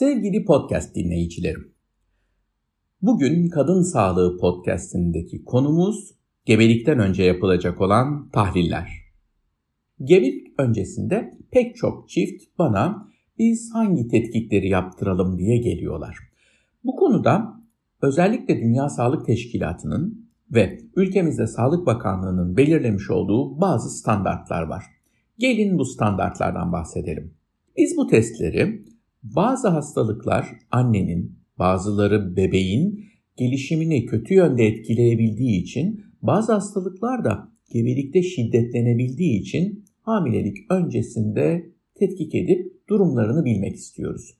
Sevgili podcast dinleyicilerim. Bugün Kadın Sağlığı podcast'indeki konumuz gebelikten önce yapılacak olan tahliller. Gebelik öncesinde pek çok çift bana biz hangi tetkikleri yaptıralım diye geliyorlar. Bu konuda özellikle Dünya Sağlık Teşkilatı'nın ve ülkemizde Sağlık Bakanlığı'nın belirlemiş olduğu bazı standartlar var. Gelin bu standartlardan bahsedelim. Biz bu testleri bazı hastalıklar annenin, bazıları bebeğin gelişimini kötü yönde etkileyebildiği için, bazı hastalıklar da gebelikte şiddetlenebildiği için hamilelik öncesinde tetkik edip durumlarını bilmek istiyoruz.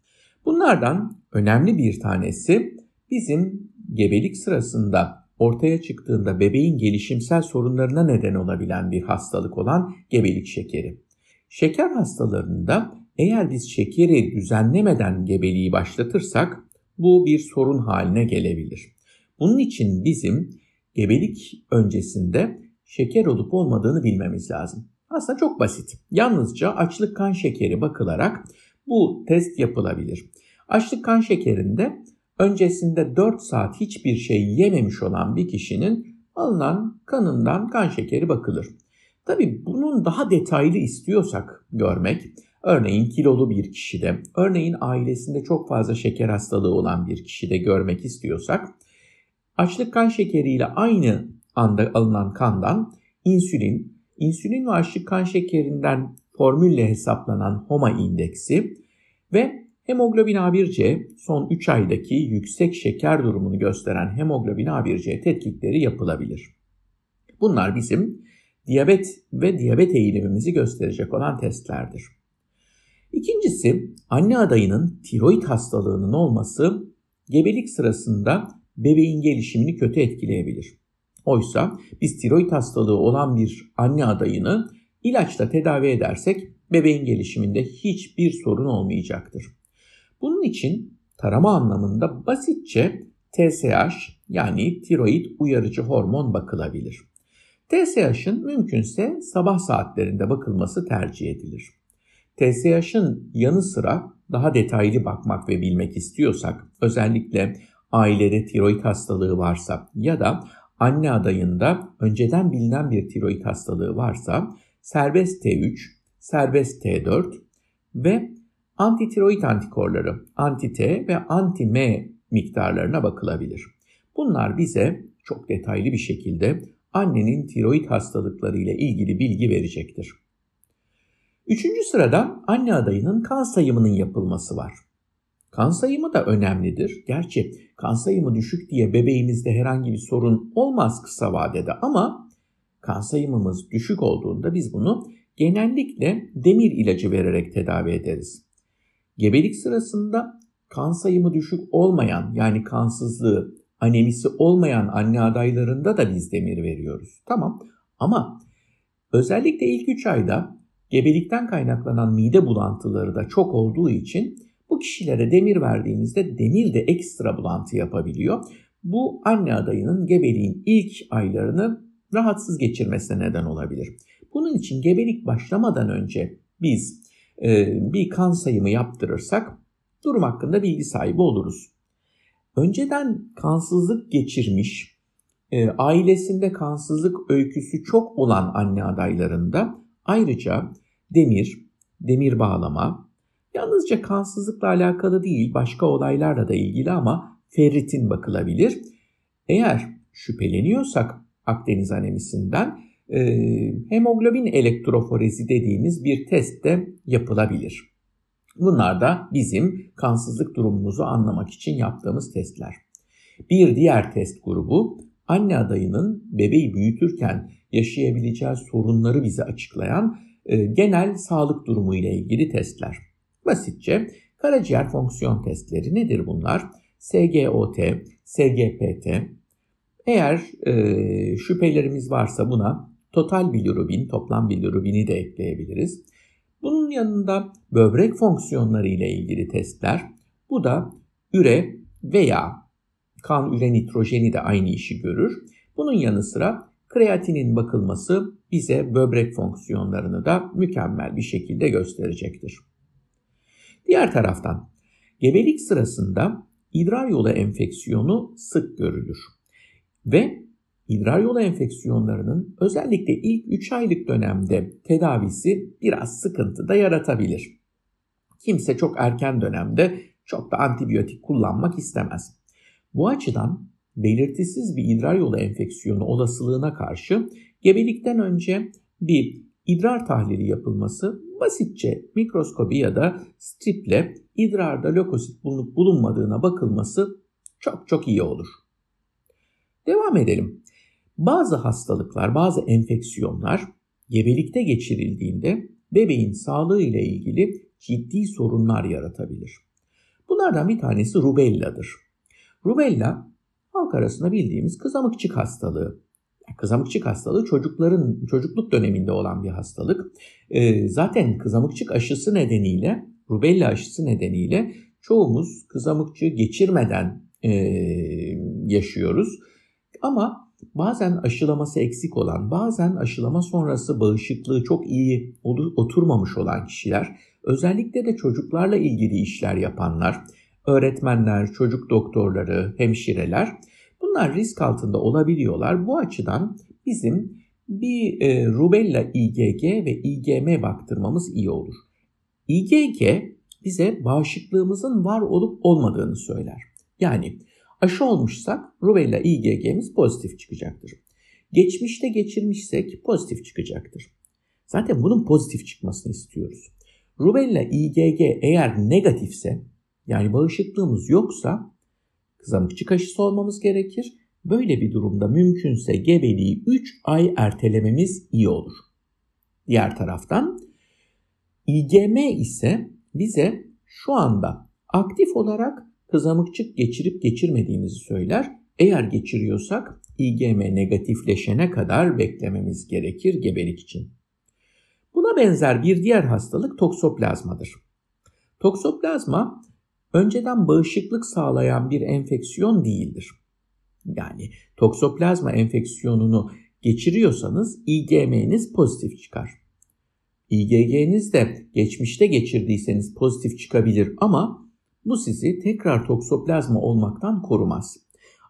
Bunlardan önemli bir tanesi bizim gebelik sırasında ortaya çıktığında bebeğin gelişimsel sorunlarına neden olabilen bir hastalık olan gebelik şekeri. Şeker hastalarında eğer biz şekeri düzenlemeden gebeliği başlatırsak bu bir sorun haline gelebilir. Bunun için bizim gebelik öncesinde şeker olup olmadığını bilmemiz lazım. Aslında çok basit. Yalnızca açlık kan şekeri bakılarak bu test yapılabilir. Açlık kan şekerinde öncesinde 4 saat hiçbir şey yememiş olan bir kişinin alınan kanından kan şekeri bakılır. Tabi bunun daha detaylı istiyorsak görmek, örneğin kilolu bir kişide, örneğin ailesinde çok fazla şeker hastalığı olan bir kişide görmek istiyorsak, açlık kan şekeriyle aynı anda alınan kandan insülin, insülin ve açlık kan şekerinden formülle hesaplanan HOMA indeksi ve hemoglobin A1C son 3 aydaki yüksek şeker durumunu gösteren hemoglobin A1C tetkikleri yapılabilir. Bunlar bizim diyabet ve diyabet eğilimimizi gösterecek olan testlerdir. İkincisi anne adayının tiroid hastalığının olması gebelik sırasında bebeğin gelişimini kötü etkileyebilir. Oysa biz tiroid hastalığı olan bir anne adayını ilaçla tedavi edersek bebeğin gelişiminde hiçbir sorun olmayacaktır. Bunun için tarama anlamında basitçe TSH yani tiroid uyarıcı hormon bakılabilir. TSH'ın mümkünse sabah saatlerinde bakılması tercih edilir. TSH'ın yanı sıra daha detaylı bakmak ve bilmek istiyorsak, özellikle ailede tiroid hastalığı varsa ya da anne adayında önceden bilinen bir tiroid hastalığı varsa serbest T3, serbest T4 ve antitiroid antikorları anti-T ve anti-M miktarlarına bakılabilir. Bunlar bize çok detaylı bir şekilde annenin tiroid hastalıkları ile ilgili bilgi verecektir. Üçüncü sırada anne adayının kan sayımının yapılması var. Kan sayımı da önemlidir. Gerçi kan sayımı düşük diye bebeğimizde herhangi bir sorun olmaz kısa vadede ama kan sayımımız düşük olduğunda biz bunu genellikle demir ilacı vererek tedavi ederiz. Gebelik sırasında kan sayımı düşük olmayan yani kansızlığı, anemisi olmayan anne adaylarında da biz demir veriyoruz. Tamam ama özellikle ilk 3 ayda gebelikten kaynaklanan mide bulantıları da çok olduğu için bu kişilere demir verdiğimizde demir de ekstra bulantı yapabiliyor. Bu anne adayının gebeliğin ilk aylarını rahatsız geçirmesine neden olabilir. Bunun için gebelik başlamadan önce biz e, bir kan sayımı yaptırırsak durum hakkında bilgi sahibi oluruz. Önceden kansızlık geçirmiş, e, ailesinde kansızlık öyküsü çok olan anne adaylarında ayrıca demir, demir bağlama, yalnızca kansızlıkla alakalı değil başka olaylarla da ilgili ama ferritin bakılabilir. Eğer şüpheleniyorsak Akdeniz anemisinden e, hemoglobin elektroforezi dediğimiz bir test de yapılabilir. Bunlar da bizim kansızlık durumumuzu anlamak için yaptığımız testler. Bir diğer test grubu anne adayının bebeği büyütürken yaşayabileceği sorunları bize açıklayan e, genel sağlık durumu ile ilgili testler. Basitçe karaciğer fonksiyon testleri nedir bunlar? SGOT, SGPT. Eğer e, şüphelerimiz varsa buna total bilirubin, toplam bilirubini de ekleyebiliriz. Bunun yanında böbrek fonksiyonları ile ilgili testler. Bu da üre veya kan üre nitrojeni de aynı işi görür. Bunun yanı sıra kreatinin bakılması bize böbrek fonksiyonlarını da mükemmel bir şekilde gösterecektir. Diğer taraftan Gebelik sırasında idrar yolu enfeksiyonu sık görülür. Ve idrar yolu enfeksiyonlarının özellikle ilk 3 aylık dönemde tedavisi biraz sıkıntı da yaratabilir. Kimse çok erken dönemde çok da antibiyotik kullanmak istemez. Bu açıdan belirtisiz bir idrar yolu enfeksiyonu olasılığına karşı gebelikten önce bir idrar tahlili yapılması basitçe mikroskobi ya da striple idrarda lökosit bulunup bulunmadığına bakılması çok çok iyi olur. Devam edelim. Bazı hastalıklar, bazı enfeksiyonlar gebelikte geçirildiğinde bebeğin sağlığı ile ilgili ciddi sorunlar yaratabilir. Bunlardan bir tanesi rubelladır. Rubella halk arasında bildiğimiz kızamıkçık hastalığı. Kızamıkçık hastalığı çocukların çocukluk döneminde olan bir hastalık. E, zaten kızamıkçık aşısı nedeniyle, rubella aşısı nedeniyle çoğumuz kızamıkçığı geçirmeden e, yaşıyoruz. Ama bazen aşılaması eksik olan, bazen aşılama sonrası bağışıklığı çok iyi oturmamış olan kişiler, özellikle de çocuklarla ilgili işler yapanlar, öğretmenler, çocuk doktorları, hemşireler bunlar risk altında olabiliyorlar. Bu açıdan bizim bir e, rubella IgG ve IgM baktırmamız iyi olur. IgG bize bağışıklığımızın var olup olmadığını söyler. Yani aşı olmuşsak rubella IgG'miz pozitif çıkacaktır. Geçmişte geçirmişsek pozitif çıkacaktır. Zaten bunun pozitif çıkmasını istiyoruz. Rubella IgG eğer negatifse yani bağışıklığımız yoksa kızamıkçık aşısı olmamız gerekir. Böyle bir durumda mümkünse gebeliği 3 ay ertelememiz iyi olur. Diğer taraftan IgM ise bize şu anda aktif olarak kızamıkçık geçirip geçirmediğimizi söyler. Eğer geçiriyorsak IgM negatifleşene kadar beklememiz gerekir gebelik için. Buna benzer bir diğer hastalık toksoplazmadır. Toksoplazma önceden bağışıklık sağlayan bir enfeksiyon değildir. Yani toksoplazma enfeksiyonunu geçiriyorsanız IgM'niz pozitif çıkar. IgG'niz de geçmişte geçirdiyseniz pozitif çıkabilir ama bu sizi tekrar toksoplazma olmaktan korumaz.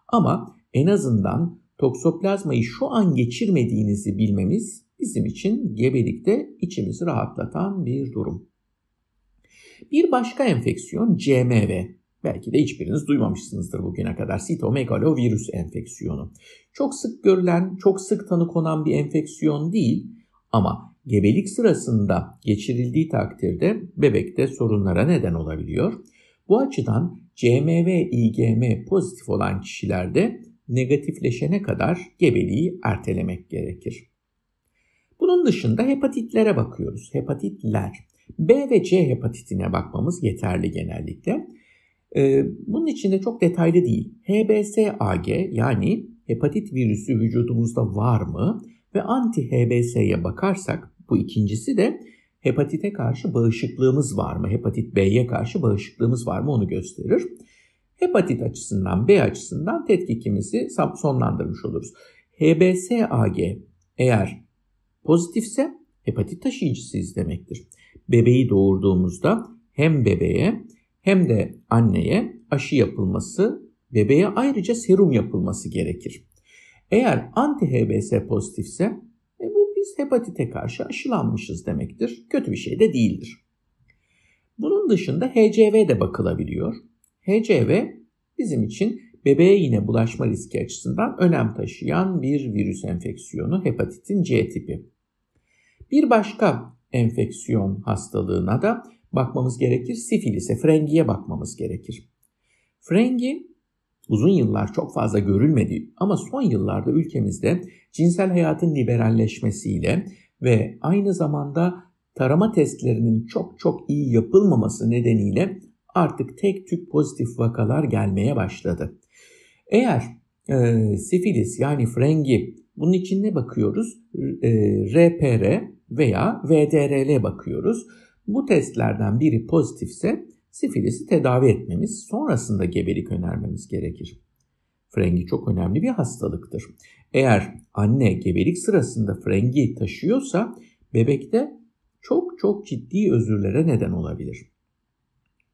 Ama en azından toksoplazmayı şu an geçirmediğinizi bilmemiz bizim için gebelikte içimizi rahatlatan bir durum. Bir başka enfeksiyon CMV. Belki de hiçbiriniz duymamışsınızdır bugüne kadar. Sitomegalovirüs enfeksiyonu. Çok sık görülen, çok sık tanı konan bir enfeksiyon değil ama gebelik sırasında geçirildiği takdirde bebekte sorunlara neden olabiliyor. Bu açıdan CMV, IgM pozitif olan kişilerde negatifleşene kadar gebeliği ertelemek gerekir. Bunun dışında hepatitlere bakıyoruz. Hepatitler. B ve C hepatitine bakmamız yeterli genellikle. Ee, bunun içinde çok detaylı değil. HBsAg yani hepatit virüsü vücudumuzda var mı? Ve anti-HBs'ye bakarsak bu ikincisi de hepatite karşı bağışıklığımız var mı? Hepatit B'ye karşı bağışıklığımız var mı onu gösterir. Hepatit açısından B açısından tetkikimizi sonlandırmış oluruz. HBsAg eğer pozitifse hepatit taşıyıcısıyız demektir. Bebeği doğurduğumuzda hem bebeğe hem de anneye aşı yapılması, bebeğe ayrıca serum yapılması gerekir. Eğer anti-HBs pozitifse e bu biz hepatite karşı aşılanmışız demektir. Kötü bir şey de değildir. Bunun dışında HCV de bakılabiliyor. HCV bizim için bebeğe yine bulaşma riski açısından önem taşıyan bir virüs enfeksiyonu hepatitin C tipi. Bir başka enfeksiyon hastalığına da bakmamız gerekir. Sifilise, frengiye bakmamız gerekir. Frengi uzun yıllar çok fazla görülmedi ama son yıllarda ülkemizde cinsel hayatın liberalleşmesiyle ve aynı zamanda tarama testlerinin çok çok iyi yapılmaması nedeniyle artık tek tük pozitif vakalar gelmeye başladı. Eğer e, sifilis yani frengi bunun için ne bakıyoruz? E, RPR veya VDRL bakıyoruz. Bu testlerden biri pozitifse sifilisi tedavi etmemiz, sonrasında gebelik önermemiz gerekir. Frengi çok önemli bir hastalıktır. Eğer anne gebelik sırasında frengi taşıyorsa bebekte çok çok ciddi özürlere neden olabilir.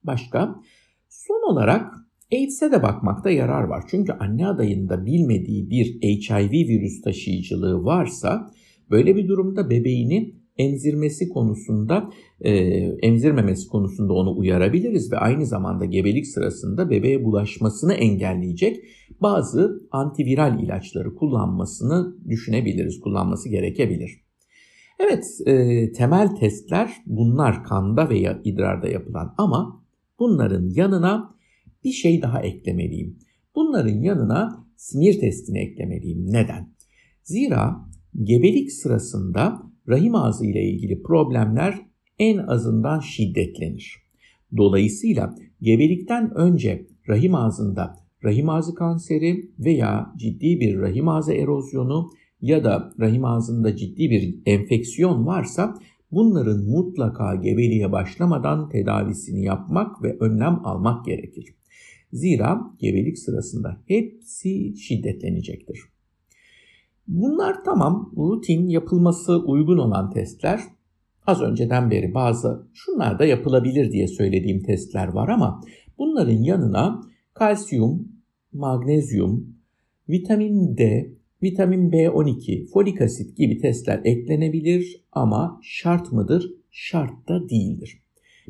Başka Son olarak AIDS'e de bakmakta yarar var. Çünkü anne adayında bilmediği bir HIV virüs taşıyıcılığı varsa böyle bir durumda bebeğini emzirmesi konusunda, e, emzirmemesi konusunda onu uyarabiliriz ve aynı zamanda gebelik sırasında bebeğe bulaşmasını engelleyecek bazı antiviral ilaçları kullanmasını düşünebiliriz, kullanması gerekebilir. Evet, e, temel testler bunlar kanda veya idrarda yapılan ama bunların yanına bir şey daha eklemeliyim. Bunların yanına simir testini eklemeliyim. Neden? Zira gebelik sırasında rahim ağzı ile ilgili problemler en azından şiddetlenir. Dolayısıyla gebelikten önce rahim ağzında rahim ağzı kanseri veya ciddi bir rahim ağzı erozyonu ya da rahim ağzında ciddi bir enfeksiyon varsa bunların mutlaka gebeliğe başlamadan tedavisini yapmak ve önlem almak gerekir. Zira gebelik sırasında hepsi şiddetlenecektir. Bunlar tamam rutin yapılması uygun olan testler. Az önceden beri bazı şunlar da yapılabilir diye söylediğim testler var ama bunların yanına kalsiyum, magnezyum, vitamin D, vitamin B12, folik asit gibi testler eklenebilir ama şart mıdır? Şart da değildir.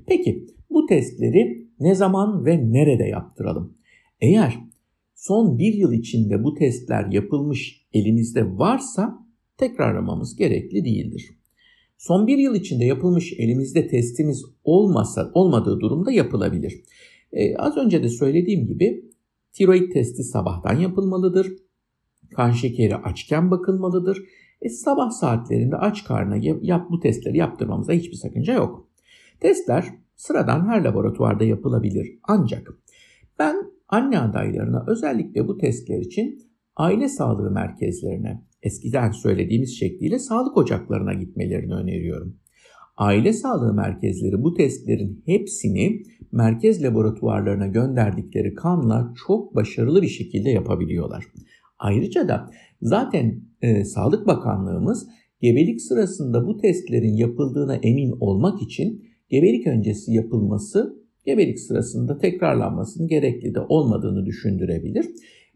Peki bu testleri ne zaman ve nerede yaptıralım? Eğer son bir yıl içinde bu testler yapılmış elimizde varsa tekrarlamamız gerekli değildir. Son bir yıl içinde yapılmış elimizde testimiz olmasa olmadığı durumda yapılabilir. Ee, az önce de söylediğim gibi tiroid testi sabahtan yapılmalıdır. Kan şekeri açken bakılmalıdır. E, sabah saatlerinde aç karnına yap, bu testleri yaptırmamıza hiçbir sakınca yok. Testler sıradan her laboratuvarda yapılabilir. Ancak ben anne adaylarına özellikle bu testler için aile sağlığı merkezlerine, eskiden söylediğimiz şekliyle sağlık ocaklarına gitmelerini öneriyorum. Aile sağlığı merkezleri bu testlerin hepsini merkez laboratuvarlarına gönderdikleri kanla çok başarılı bir şekilde yapabiliyorlar. Ayrıca da zaten e, Sağlık Bakanlığımız gebelik sırasında bu testlerin yapıldığına emin olmak için gebelik öncesi yapılması gebelik sırasında tekrarlanmasının gerekli de olmadığını düşündürebilir.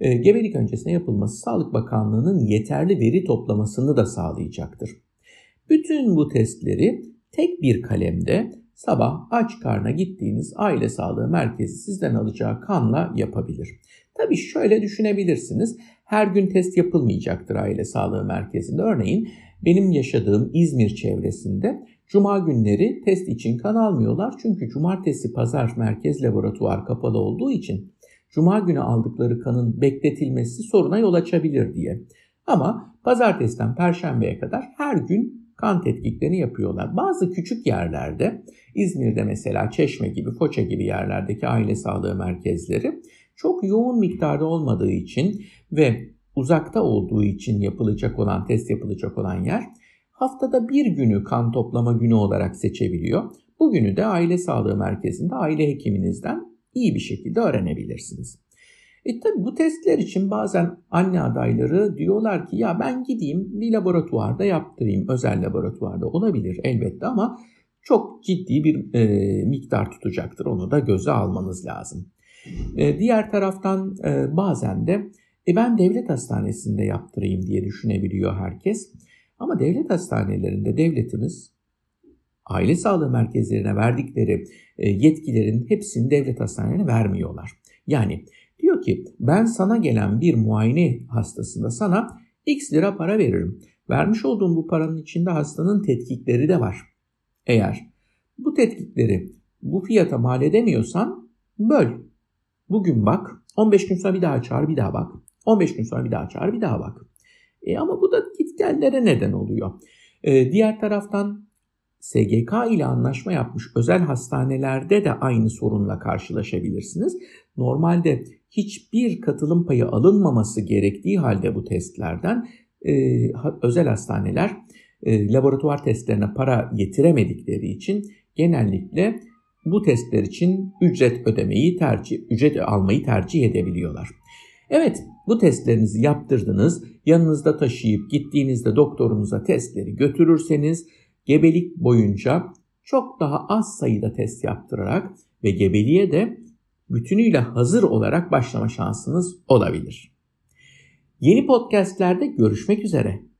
E, gebelik öncesine yapılması Sağlık Bakanlığı'nın yeterli veri toplamasını da sağlayacaktır. Bütün bu testleri tek bir kalemde sabah aç karna gittiğiniz aile sağlığı merkezi sizden alacağı kanla yapabilir. Tabii şöyle düşünebilirsiniz. Her gün test yapılmayacaktır aile sağlığı merkezinde. Örneğin benim yaşadığım İzmir çevresinde Cuma günleri test için kan almıyorlar. Çünkü cumartesi pazar merkez laboratuvar kapalı olduğu için Cuma günü aldıkları kanın bekletilmesi soruna yol açabilir diye. Ama pazartesiden perşembeye kadar her gün kan tetkiklerini yapıyorlar. Bazı küçük yerlerde İzmir'de mesela Çeşme gibi, Foça gibi yerlerdeki aile sağlığı merkezleri çok yoğun miktarda olmadığı için ve uzakta olduğu için yapılacak olan, test yapılacak olan yer haftada bir günü kan toplama günü olarak seçebiliyor. Bugünü de aile sağlığı merkezinde aile hekiminizden iyi bir şekilde öğrenebilirsiniz. E tabi bu testler için bazen anne adayları diyorlar ki ya ben gideyim bir laboratuvarda yaptırayım. Özel laboratuvarda olabilir elbette ama çok ciddi bir e, miktar tutacaktır. Onu da göze almanız lazım. E, diğer taraftan e, bazen de e, ben devlet hastanesinde yaptırayım diye düşünebiliyor herkes. Ama devlet hastanelerinde devletimiz aile sağlığı merkezlerine verdikleri e, yetkilerin hepsini devlet hastanelerine vermiyorlar. Yani diyor ki ben sana gelen bir muayene hastasında sana x lira para veririm. Vermiş olduğum bu paranın içinde hastanın tetkikleri de var. Eğer bu tetkikleri bu fiyata mal edemiyorsan böl. Bugün bak, 15 gün sonra bir daha çağır, bir daha bak. 15 gün sonra bir daha çağır, bir daha bak. E ama bu da gitgellere neden oluyor. E, diğer taraftan SGK ile anlaşma yapmış özel hastanelerde de aynı sorunla karşılaşabilirsiniz. Normalde hiçbir katılım payı alınmaması gerektiği halde bu testlerden e, özel hastaneler e, laboratuvar testlerine para yetiremedikleri için genellikle bu testler için ücret ödemeyi tercih, ücret almayı tercih edebiliyorlar. Evet, bu testlerinizi yaptırdınız. Yanınızda taşıyıp gittiğinizde doktorunuza testleri götürürseniz gebelik boyunca çok daha az sayıda test yaptırarak ve gebeliğe de bütünüyle hazır olarak başlama şansınız olabilir. Yeni podcastlerde görüşmek üzere.